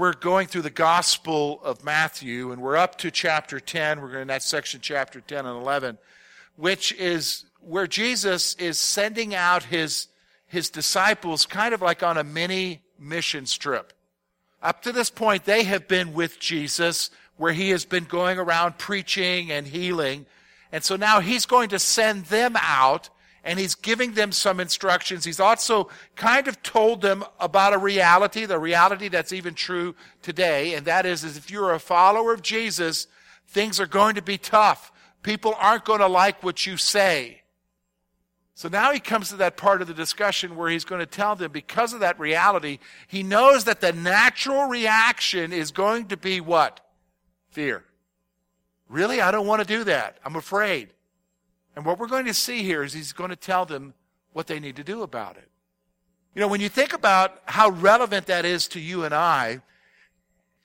We're going through the Gospel of Matthew, and we're up to chapter 10. We're going in that section, chapter 10 and 11, which is where Jesus is sending out his, his disciples kind of like on a mini mission trip. Up to this point, they have been with Jesus, where he has been going around preaching and healing. And so now he's going to send them out and he's giving them some instructions. He's also kind of told them about a reality, the reality that's even true today, and that is, is if you're a follower of Jesus, things are going to be tough. People aren't going to like what you say. So now he comes to that part of the discussion where he's going to tell them because of that reality, he knows that the natural reaction is going to be what? Fear. Really? I don't want to do that. I'm afraid. And what we're going to see here is he's going to tell them what they need to do about it. You know, when you think about how relevant that is to you and I,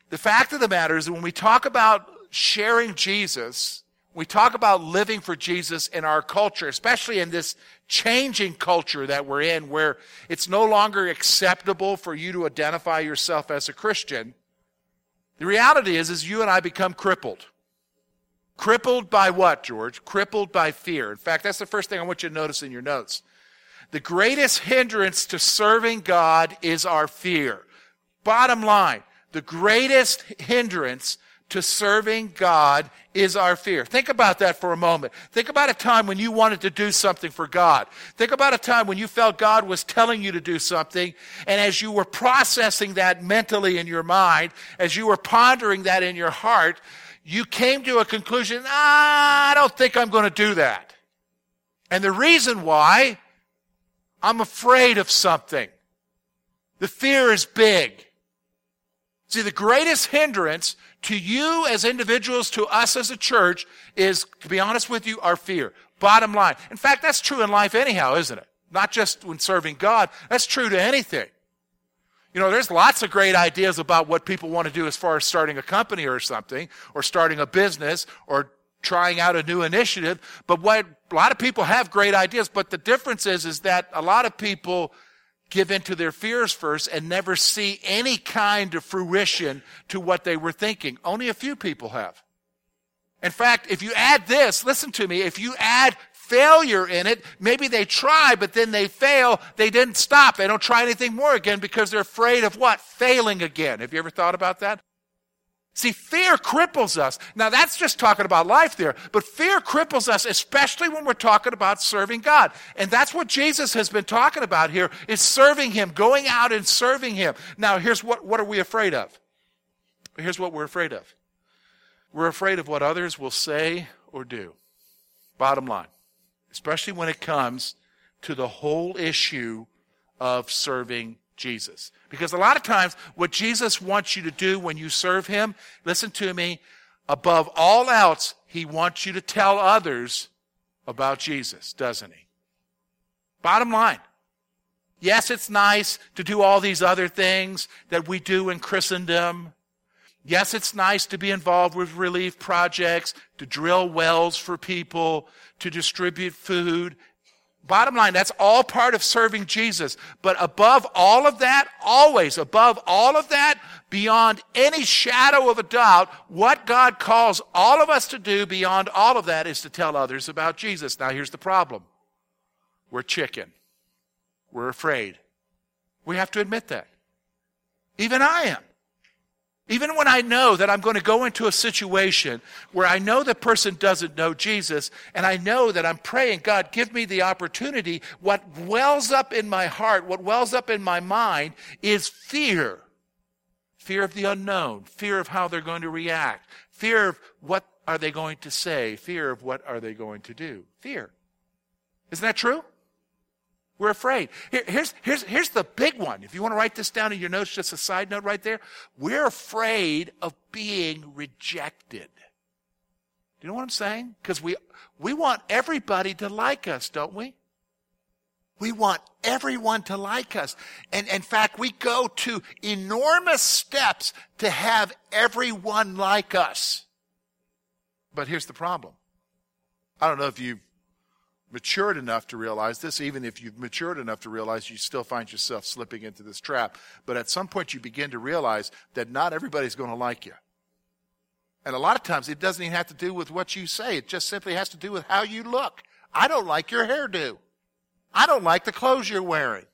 the fact of the matter is that when we talk about sharing Jesus, we talk about living for Jesus in our culture, especially in this changing culture that we're in where it's no longer acceptable for you to identify yourself as a Christian. The reality is, is you and I become crippled. Crippled by what, George? Crippled by fear. In fact, that's the first thing I want you to notice in your notes. The greatest hindrance to serving God is our fear. Bottom line, the greatest hindrance to serving God is our fear. Think about that for a moment. Think about a time when you wanted to do something for God. Think about a time when you felt God was telling you to do something, and as you were processing that mentally in your mind, as you were pondering that in your heart, you came to a conclusion, I don't think I'm going to do that. And the reason why, I'm afraid of something. The fear is big. See, the greatest hindrance to you as individuals, to us as a church, is, to be honest with you, our fear. Bottom line. In fact, that's true in life anyhow, isn't it? Not just when serving God. That's true to anything. You know, there's lots of great ideas about what people want to do as far as starting a company or something, or starting a business, or trying out a new initiative. But what a lot of people have great ideas, but the difference is, is that a lot of people give into their fears first and never see any kind of fruition to what they were thinking. Only a few people have. In fact, if you add this, listen to me, if you add failure in it. Maybe they try, but then they fail. They didn't stop. They don't try anything more again because they're afraid of what? Failing again. Have you ever thought about that? See, fear cripples us. Now, that's just talking about life there, but fear cripples us, especially when we're talking about serving God. And that's what Jesus has been talking about here, is serving Him, going out and serving Him. Now, here's what, what are we afraid of? Here's what we're afraid of. We're afraid of what others will say or do. Bottom line especially when it comes to the whole issue of serving Jesus. Because a lot of times, what Jesus wants you to do when you serve Him, listen to me, above all else, He wants you to tell others about Jesus, doesn't He? Bottom line. Yes, it's nice to do all these other things that we do in Christendom. Yes, it's nice to be involved with relief projects, to drill wells for people, to distribute food. Bottom line, that's all part of serving Jesus. But above all of that, always above all of that, beyond any shadow of a doubt, what God calls all of us to do beyond all of that is to tell others about Jesus. Now here's the problem. We're chicken. We're afraid. We have to admit that. Even I am. Even when I know that I'm going to go into a situation where I know the person doesn't know Jesus, and I know that I'm praying, God, give me the opportunity, what wells up in my heart, what wells up in my mind is fear. Fear of the unknown, fear of how they're going to react, fear of what are they going to say, fear of what are they going to do. Fear. Isn't that true? We're afraid. Here, here's, here's, here's the big one. If you want to write this down in your notes, just a side note right there. We're afraid of being rejected. Do you know what I'm saying? Because we, we want everybody to like us, don't we? We want everyone to like us. And in fact, we go to enormous steps to have everyone like us. But here's the problem. I don't know if you've matured enough to realize this, even if you've matured enough to realize you still find yourself slipping into this trap. But at some point you begin to realize that not everybody's going to like you. And a lot of times it doesn't even have to do with what you say. It just simply has to do with how you look. I don't like your hairdo. I don't like the clothes you're wearing.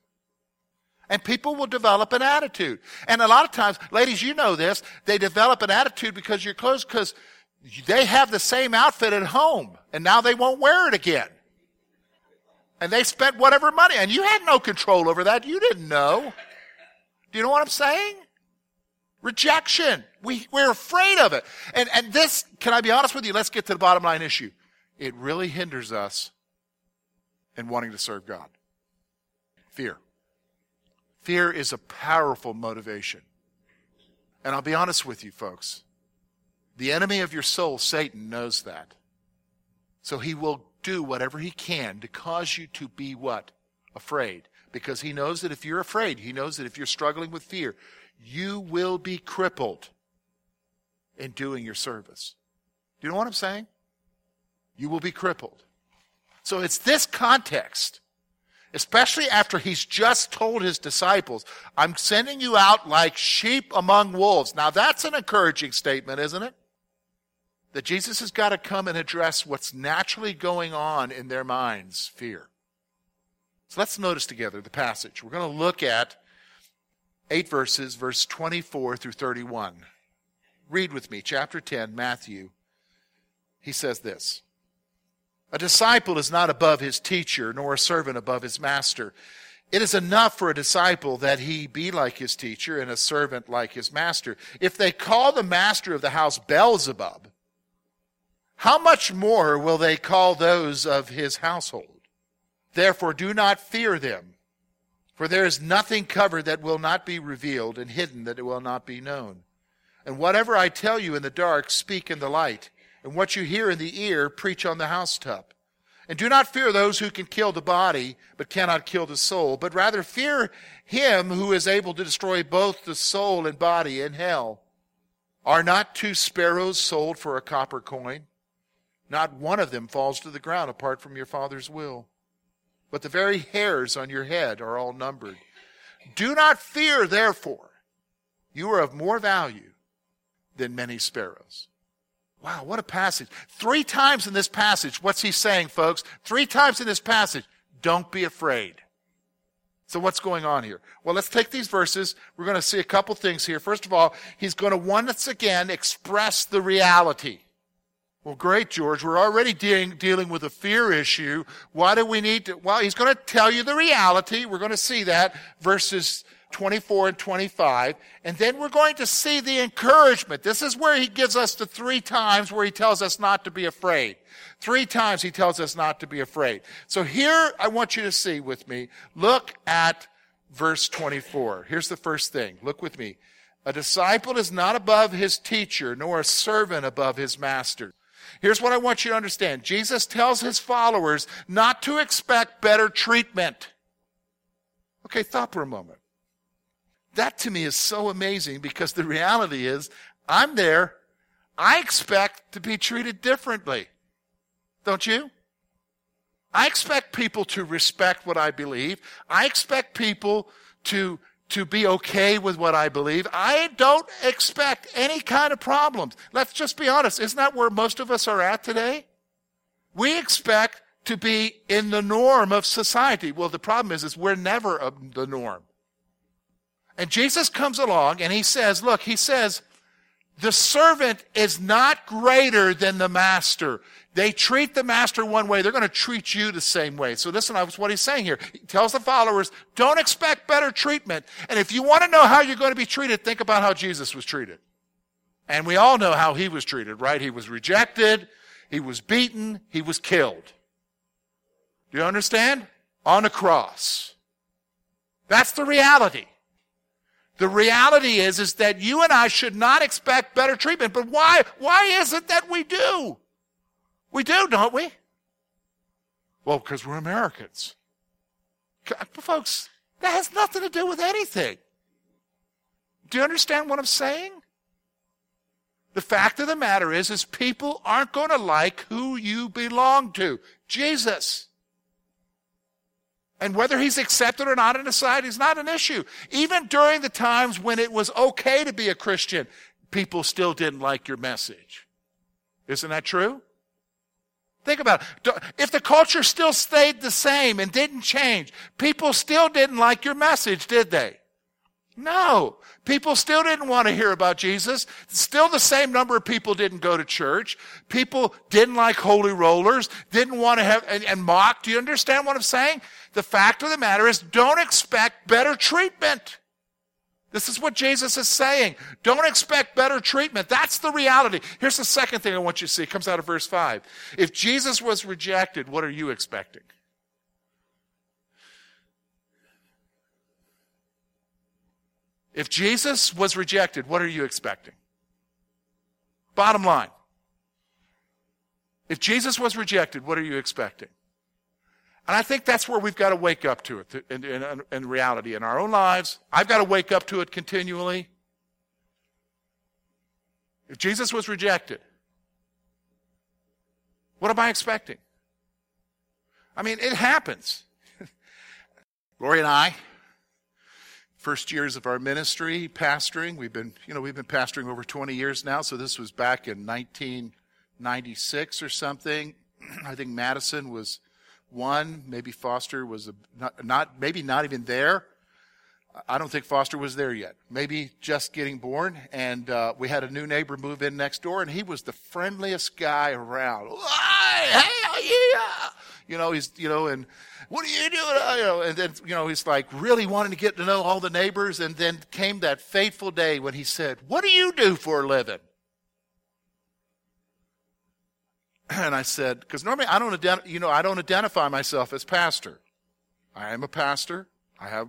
And people will develop an attitude. And a lot of times, ladies, you know this, they develop an attitude because your clothes, because they have the same outfit at home and now they won't wear it again. And they spent whatever money and you had no control over that. You didn't know. Do you know what I'm saying? Rejection. We, we're afraid of it. And, and this, can I be honest with you? Let's get to the bottom line issue. It really hinders us in wanting to serve God. Fear. Fear is a powerful motivation. And I'll be honest with you, folks. The enemy of your soul, Satan, knows that. So he will do whatever he can to cause you to be what? Afraid. Because he knows that if you're afraid, he knows that if you're struggling with fear, you will be crippled in doing your service. Do you know what I'm saying? You will be crippled. So it's this context, especially after he's just told his disciples, I'm sending you out like sheep among wolves. Now that's an encouraging statement, isn't it? That Jesus has got to come and address what's naturally going on in their minds fear. So let's notice together the passage. We're going to look at eight verses, verse 24 through 31. Read with me, chapter 10, Matthew. He says this A disciple is not above his teacher, nor a servant above his master. It is enough for a disciple that he be like his teacher and a servant like his master. If they call the master of the house Beelzebub, how much more will they call those of his household? Therefore, do not fear them for there is nothing covered that will not be revealed, and hidden that it will not be known. And whatever I tell you in the dark, speak in the light. And what you hear in the ear, preach on the housetop. And do not fear those who can kill the body, but cannot kill the soul, but rather fear him who is able to destroy both the soul and body in hell. Are not two sparrows sold for a copper coin? Not one of them falls to the ground apart from your Father's will but the very hairs on your head are all numbered. Do not fear, therefore. You are of more value than many sparrows. Wow, what a passage. Three times in this passage, what's he saying, folks? Three times in this passage, don't be afraid. So what's going on here? Well, let's take these verses. We're going to see a couple things here. First of all, he's going to once again express the reality. Well, great, George. We're already de- dealing with a fear issue. Why do we need to? Well, he's going to tell you the reality. We're going to see that verses 24 and 25. And then we're going to see the encouragement. This is where he gives us the three times where he tells us not to be afraid. Three times he tells us not to be afraid. So here I want you to see with me. Look at verse 24. Here's the first thing. Look with me. A disciple is not above his teacher, nor a servant above his master. Here's what I want you to understand. Jesus tells his followers not to expect better treatment. Okay, thought for a moment. That to me is so amazing because the reality is I'm there. I expect to be treated differently. Don't you? I expect people to respect what I believe. I expect people to to be okay with what I believe. I don't expect any kind of problems. Let's just be honest. Isn't that where most of us are at today? We expect to be in the norm of society. Well, the problem is, is we're never the norm. And Jesus comes along and he says, look, he says, the servant is not greater than the master. They treat the master one way, they're going to treat you the same way. So listen, that's what he's saying here. He tells the followers, don't expect better treatment. And if you want to know how you're going to be treated, think about how Jesus was treated. And we all know how he was treated, right? He was rejected, he was beaten, he was killed. Do you understand? On a cross. That's the reality. The reality is, is that you and I should not expect better treatment. But why? Why is it that we do? We do, don't we? Well, because we're Americans. Uh, folks, that has nothing to do with anything. Do you understand what I'm saying? The fact of the matter is, is people aren't going to like who you belong to. Jesus. And whether he's accepted or not in society is not an issue. Even during the times when it was okay to be a Christian, people still didn't like your message. Isn't that true? Think about it. If the culture still stayed the same and didn't change, people still didn't like your message, did they? No. People still didn't want to hear about Jesus. Still the same number of people didn't go to church. People didn't like holy rollers, didn't want to have, and, and mock. Do you understand what I'm saying? The fact of the matter is don't expect better treatment. This is what Jesus is saying. Don't expect better treatment. That's the reality. Here's the second thing I want you to see. It comes out of verse 5. If Jesus was rejected, what are you expecting? If Jesus was rejected, what are you expecting? Bottom line. If Jesus was rejected, what are you expecting? And I think that's where we've got to wake up to it in, in, in, reality in our own lives. I've got to wake up to it continually. If Jesus was rejected, what am I expecting? I mean, it happens. Lori and I, first years of our ministry, pastoring. We've been, you know, we've been pastoring over 20 years now, so this was back in 1996 or something. I think Madison was one, maybe Foster was not, not, maybe not even there. I don't think Foster was there yet. Maybe just getting born. And uh, we had a new neighbor move in next door, and he was the friendliest guy around. Hey, yeah! You know, he's you know, and what are you doing? Uh, you know, and then, you know, he's like really wanting to get to know all the neighbors. And then came that fateful day when he said, What do you do for a living? And I said, because normally I don't, you know, I don't identify myself as pastor. I am a pastor. I have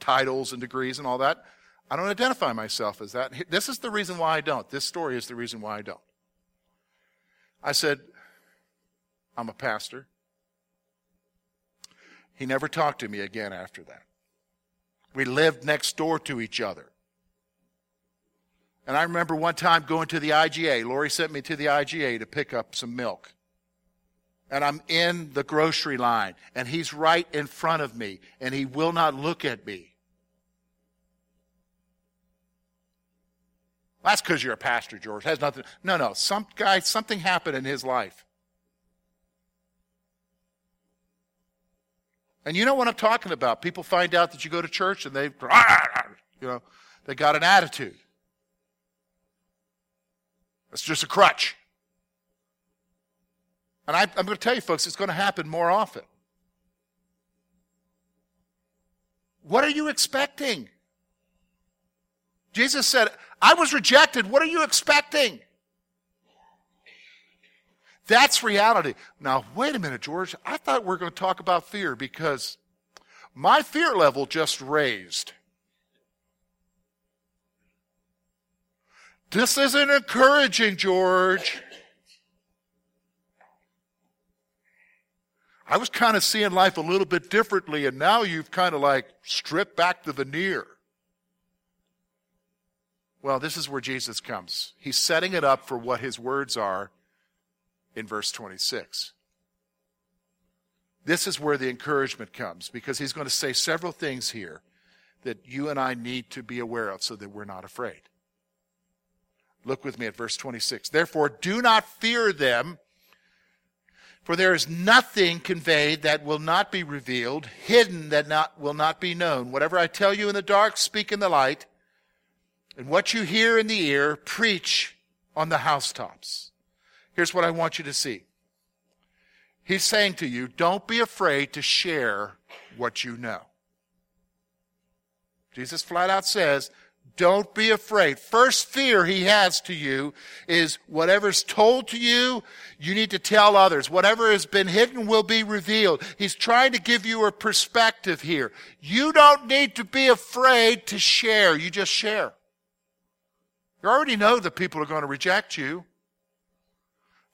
titles and degrees and all that. I don't identify myself as that. This is the reason why I don't. This story is the reason why I don't. I said, I'm a pastor. He never talked to me again after that. We lived next door to each other. And I remember one time going to the IGA. Lori sent me to the IGA to pick up some milk. And I'm in the grocery line, and he's right in front of me, and he will not look at me. That's because you're a pastor, George. Has nothing. No, no. Some guy, something happened in his life. And you know what I'm talking about. People find out that you go to church and they, you know, they got an attitude. It's just a crutch. And I, am going to tell you, folks, it's going to happen more often. What are you expecting? Jesus said, I was rejected. What are you expecting? That's reality. Now, wait a minute, George. I thought we were going to talk about fear because my fear level just raised. This isn't encouraging, George. I was kind of seeing life a little bit differently, and now you've kind of like stripped back the veneer. Well, this is where Jesus comes. He's setting it up for what his words are in verse 26. This is where the encouragement comes because he's going to say several things here that you and I need to be aware of so that we're not afraid. Look with me at verse 26. Therefore, do not fear them, for there is nothing conveyed that will not be revealed, hidden that not, will not be known. Whatever I tell you in the dark, speak in the light, and what you hear in the ear, preach on the housetops. Here's what I want you to see. He's saying to you, don't be afraid to share what you know. Jesus flat out says, don't be afraid. First fear he has to you is whatever's told to you, you need to tell others. Whatever has been hidden will be revealed. He's trying to give you a perspective here. You don't need to be afraid to share. You just share. You already know that people are going to reject you.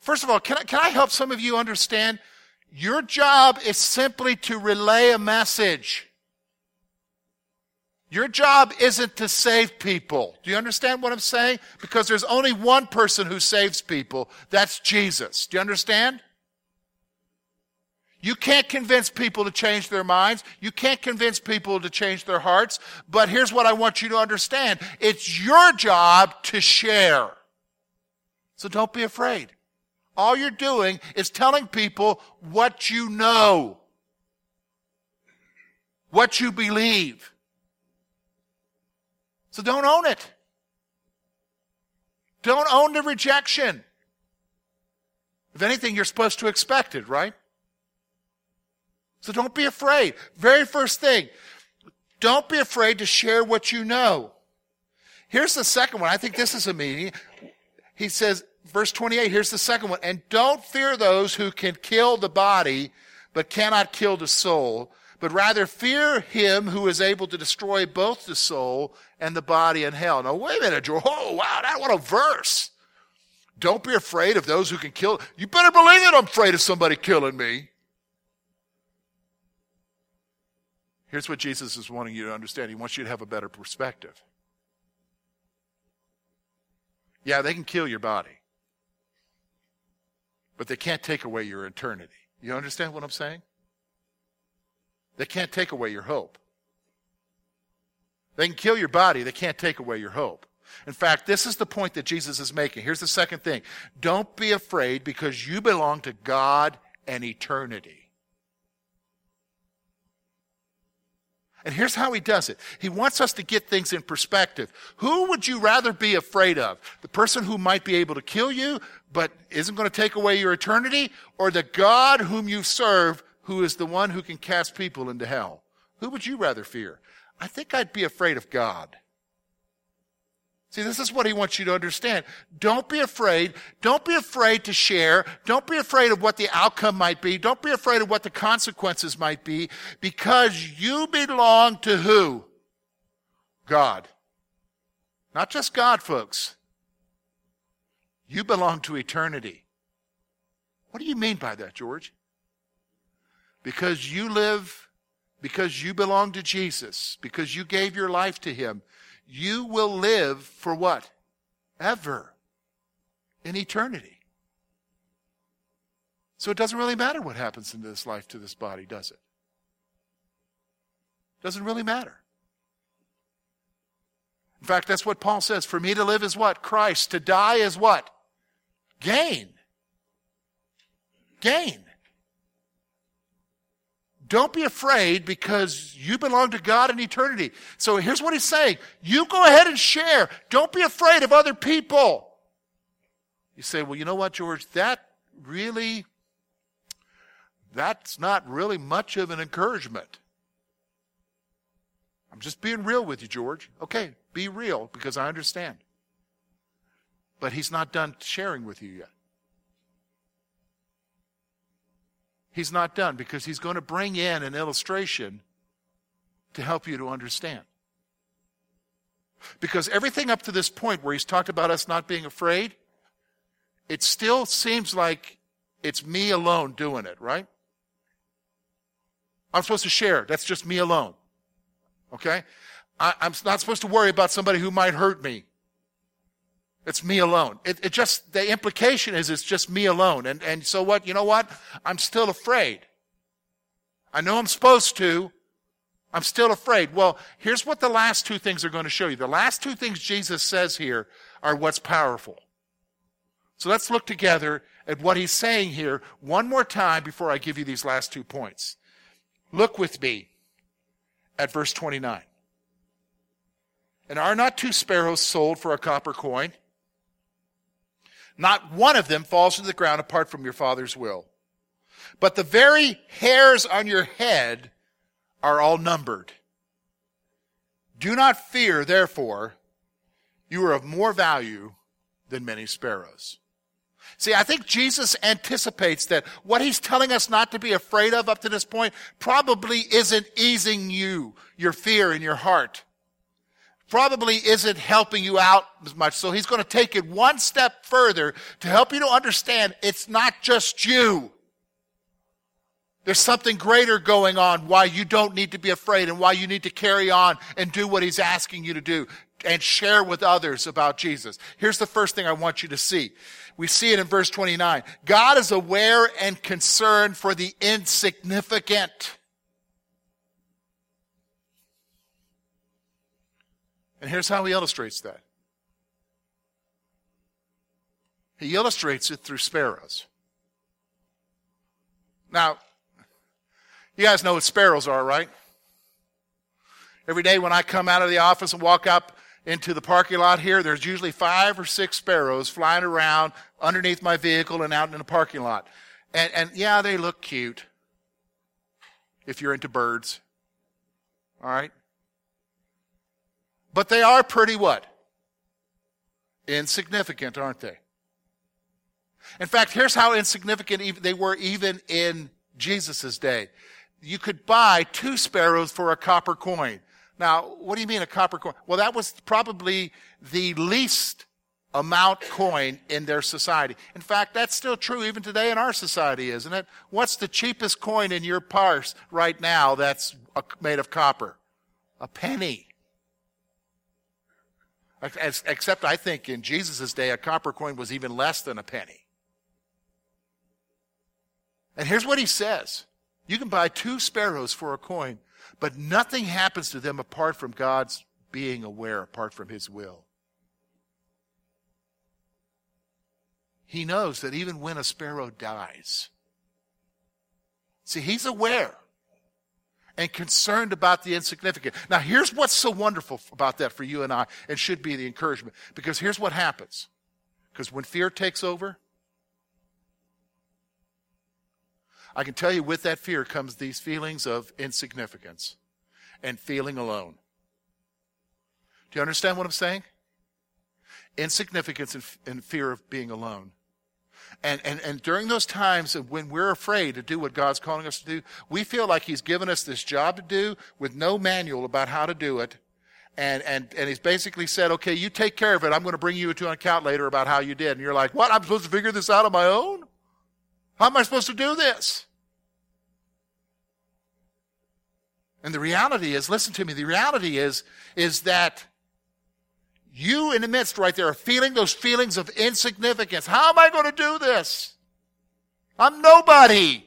First of all, can I, can I help some of you understand? Your job is simply to relay a message. Your job isn't to save people. Do you understand what I'm saying? Because there's only one person who saves people. That's Jesus. Do you understand? You can't convince people to change their minds. You can't convince people to change their hearts. But here's what I want you to understand. It's your job to share. So don't be afraid. All you're doing is telling people what you know, what you believe. So don't own it. Don't own the rejection. If anything, you're supposed to expect it, right? So don't be afraid. Very first thing, don't be afraid to share what you know. Here's the second one. I think this is a meaning. He says, verse 28, here's the second one. And don't fear those who can kill the body, but cannot kill the soul, but rather fear him who is able to destroy both the soul and the body in hell. Now, wait a minute, Joe. Oh, wow, that what a verse. Don't be afraid of those who can kill. You better believe it, I'm afraid of somebody killing me. Here's what Jesus is wanting you to understand. He wants you to have a better perspective. Yeah, they can kill your body but they can't take away your eternity. You understand what I'm saying? They can't take away your hope. They can kill your body, they can't take away your hope. In fact, this is the point that Jesus is making. Here's the second thing. Don't be afraid because you belong to God and eternity. And here's how he does it. He wants us to get things in perspective. Who would you rather be afraid of? The person who might be able to kill you, but isn't going to take away your eternity? Or the God whom you serve, who is the one who can cast people into hell? Who would you rather fear? I think I'd be afraid of God. See, this is what he wants you to understand. Don't be afraid. Don't be afraid to share. Don't be afraid of what the outcome might be. Don't be afraid of what the consequences might be because you belong to who? God. Not just God, folks. You belong to eternity. What do you mean by that, George? Because you live, because you belong to Jesus, because you gave your life to Him, you will live for what? Ever. In eternity. So it doesn't really matter what happens in this life to this body, does it? Doesn't really matter. In fact, that's what Paul says. For me to live is what? Christ. To die is what? Gain. Gain. Don't be afraid because you belong to God in eternity. So here's what he's saying. You go ahead and share. Don't be afraid of other people. You say, well, you know what, George? That really, that's not really much of an encouragement. I'm just being real with you, George. Okay, be real because I understand. But he's not done sharing with you yet. He's not done because he's going to bring in an illustration to help you to understand. Because everything up to this point where he's talked about us not being afraid, it still seems like it's me alone doing it, right? I'm supposed to share. That's just me alone. Okay? I, am not supposed to worry about somebody who might hurt me. It's me alone. It, it just, the implication is it's just me alone. And, and so what? You know what? I'm still afraid. I know I'm supposed to. I'm still afraid. Well, here's what the last two things are going to show you. The last two things Jesus says here are what's powerful. So let's look together at what he's saying here one more time before I give you these last two points. Look with me at verse 29. And are not two sparrows sold for a copper coin? Not one of them falls to the ground apart from your Father's will. But the very hairs on your head are all numbered. Do not fear, therefore, you are of more value than many sparrows. See, I think Jesus anticipates that what he's telling us not to be afraid of up to this point probably isn't easing you, your fear in your heart. Probably isn't helping you out as much. So he's going to take it one step further to help you to understand it's not just you. There's something greater going on why you don't need to be afraid and why you need to carry on and do what he's asking you to do and share with others about Jesus. Here's the first thing I want you to see. We see it in verse 29. God is aware and concerned for the insignificant. And here's how he illustrates that. He illustrates it through sparrows. Now, you guys know what sparrows are, right? Every day when I come out of the office and walk up into the parking lot here, there's usually five or six sparrows flying around underneath my vehicle and out in the parking lot. And, and yeah, they look cute if you're into birds. All right? But they are pretty what? Insignificant, aren't they? In fact, here's how insignificant they were even in Jesus' day you could buy two sparrows for a copper coin. Now, what do you mean a copper coin? Well, that was probably the least amount coin in their society. In fact, that's still true even today in our society, isn't it? What's the cheapest coin in your purse right now that's made of copper? A penny. Except I think in Jesus' day, a copper coin was even less than a penny. And here's what he says. You can buy two sparrows for a coin, but nothing happens to them apart from God's being aware, apart from His will. He knows that even when a sparrow dies, see, He's aware and concerned about the insignificant. Now, here's what's so wonderful about that for you and I, and should be the encouragement, because here's what happens. Because when fear takes over, I can tell you with that fear comes these feelings of insignificance and feeling alone. Do you understand what I'm saying? Insignificance and, and fear of being alone. And, and, and during those times when we're afraid to do what God's calling us to do, we feel like He's given us this job to do with no manual about how to do it. And, and, and He's basically said, okay, you take care of it. I'm going to bring you to an account later about how you did. And you're like, what? I'm supposed to figure this out on my own? How am I supposed to do this? And the reality is, listen to me, the reality is, is that you in the midst right there are feeling those feelings of insignificance. How am I going to do this? I'm nobody.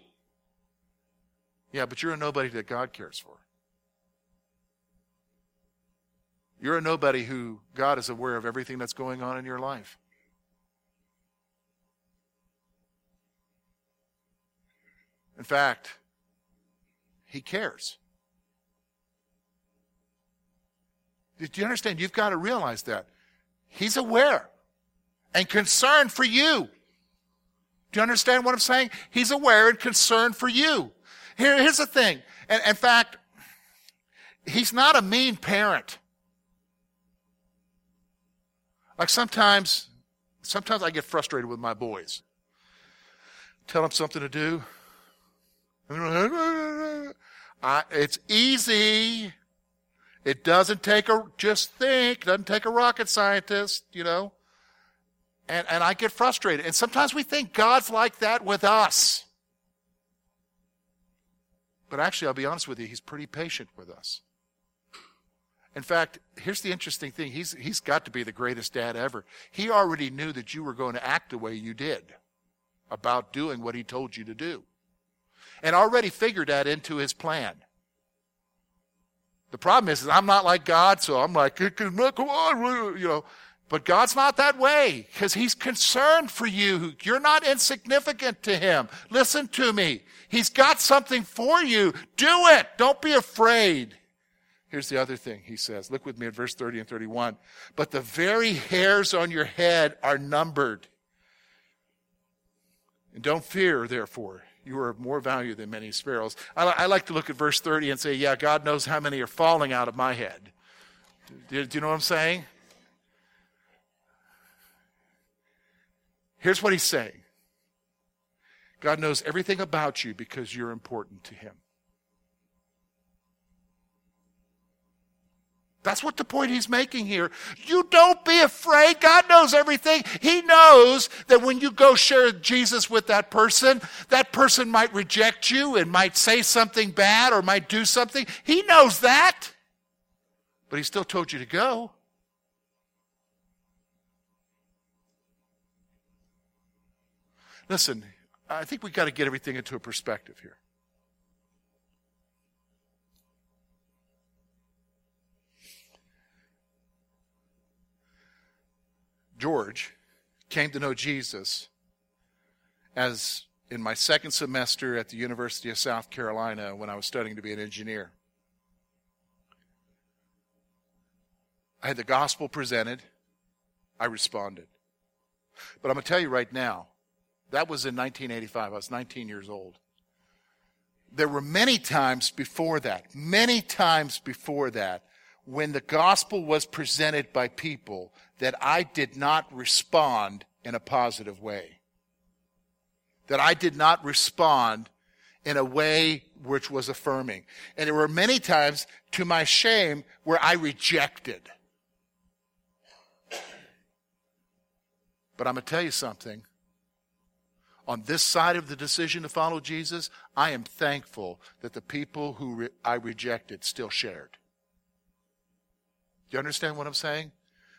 Yeah, but you're a nobody that God cares for. You're a nobody who God is aware of everything that's going on in your life. In fact, He cares. Do you understand? You've got to realize that. He's aware and concerned for you. Do you understand what I'm saying? He's aware and concerned for you. Here, here's the thing. And in fact, he's not a mean parent. Like sometimes, sometimes I get frustrated with my boys. Tell them something to do. I, it's easy it doesn't take a, just think, doesn't take a rocket scientist, you know. And, and I get frustrated. And sometimes we think God's like that with us. But actually, I'll be honest with you, He's pretty patient with us. In fact, here's the interesting thing. He's, he's got to be the greatest dad ever. He already knew that you were going to act the way you did about doing what he told you to do. And already figured that into his plan. The problem is, is I'm not like God, so I'm like, come on, you know. But God's not that way because He's concerned for you. You're not insignificant to Him. Listen to me. He's got something for you. Do it. Don't be afraid. Here's the other thing He says. Look with me at verse 30 and 31. But the very hairs on your head are numbered. And don't fear, therefore. You are of more value than many sparrows. I, I, like to look at verse 30 and say, yeah, God knows how many are falling out of my head. Do, do you know what I'm saying? Here's what he's saying God knows everything about you because you're important to him. That's what the point he's making here. You don't be afraid. God knows everything. He knows that when you go share Jesus with that person, that person might reject you and might say something bad or might do something. He knows that. But he still told you to go. Listen, I think we've got to get everything into a perspective here. George came to know Jesus as in my second semester at the University of South Carolina when I was studying to be an engineer. I had the gospel presented. I responded. But I'm going to tell you right now, that was in 1985. I was 19 years old. There were many times before that, many times before that, when the gospel was presented by people that I did not respond in a positive way. That I did not respond in a way which was affirming. And there were many times, to my shame, where I rejected. But I'm going to tell you something on this side of the decision to follow Jesus, I am thankful that the people who re- I rejected still shared. Do you understand what I'm saying?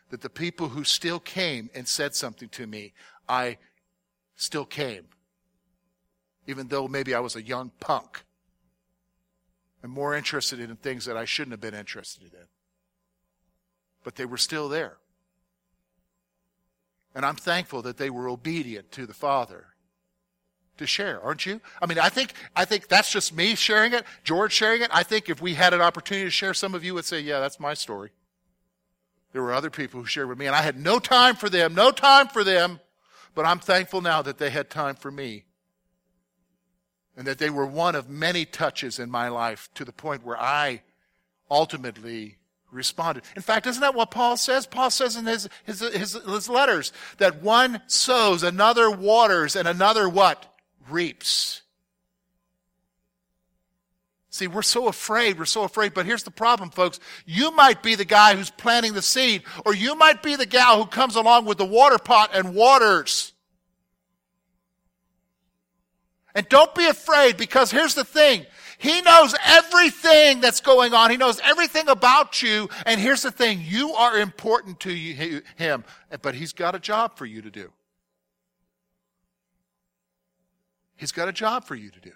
That the people who still came and said something to me, I still came. Even though maybe I was a young punk and more interested in things that I shouldn't have been interested in. But they were still there. And I'm thankful that they were obedient to the Father to share, aren't you? I mean, I think I think that's just me sharing it, George sharing it. I think if we had an opportunity to share, some of you would say, "Yeah, that's my story." There were other people who shared with me, and I had no time for them, no time for them. But I'm thankful now that they had time for me, and that they were one of many touches in my life to the point where I ultimately responded. In fact, isn't that what Paul says? Paul says in his, his, his, his letters that one sows, another waters, and another what? reaps. See, we're so afraid, we're so afraid, but here's the problem, folks. You might be the guy who's planting the seed, or you might be the gal who comes along with the water pot and waters. And don't be afraid, because here's the thing. He knows everything that's going on. He knows everything about you. And here's the thing. You are important to you, him, but he's got a job for you to do. He's got a job for you to do.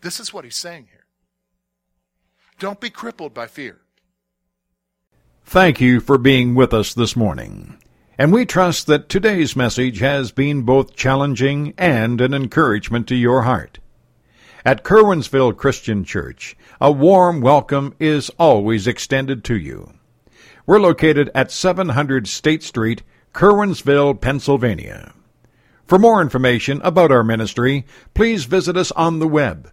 This is what he's saying here. Don't be crippled by fear. Thank you for being with us this morning. And we trust that today's message has been both challenging and an encouragement to your heart. At Curwensville Christian Church, a warm welcome is always extended to you. We're located at 700 State Street, Curwensville, Pennsylvania. For more information about our ministry, please visit us on the web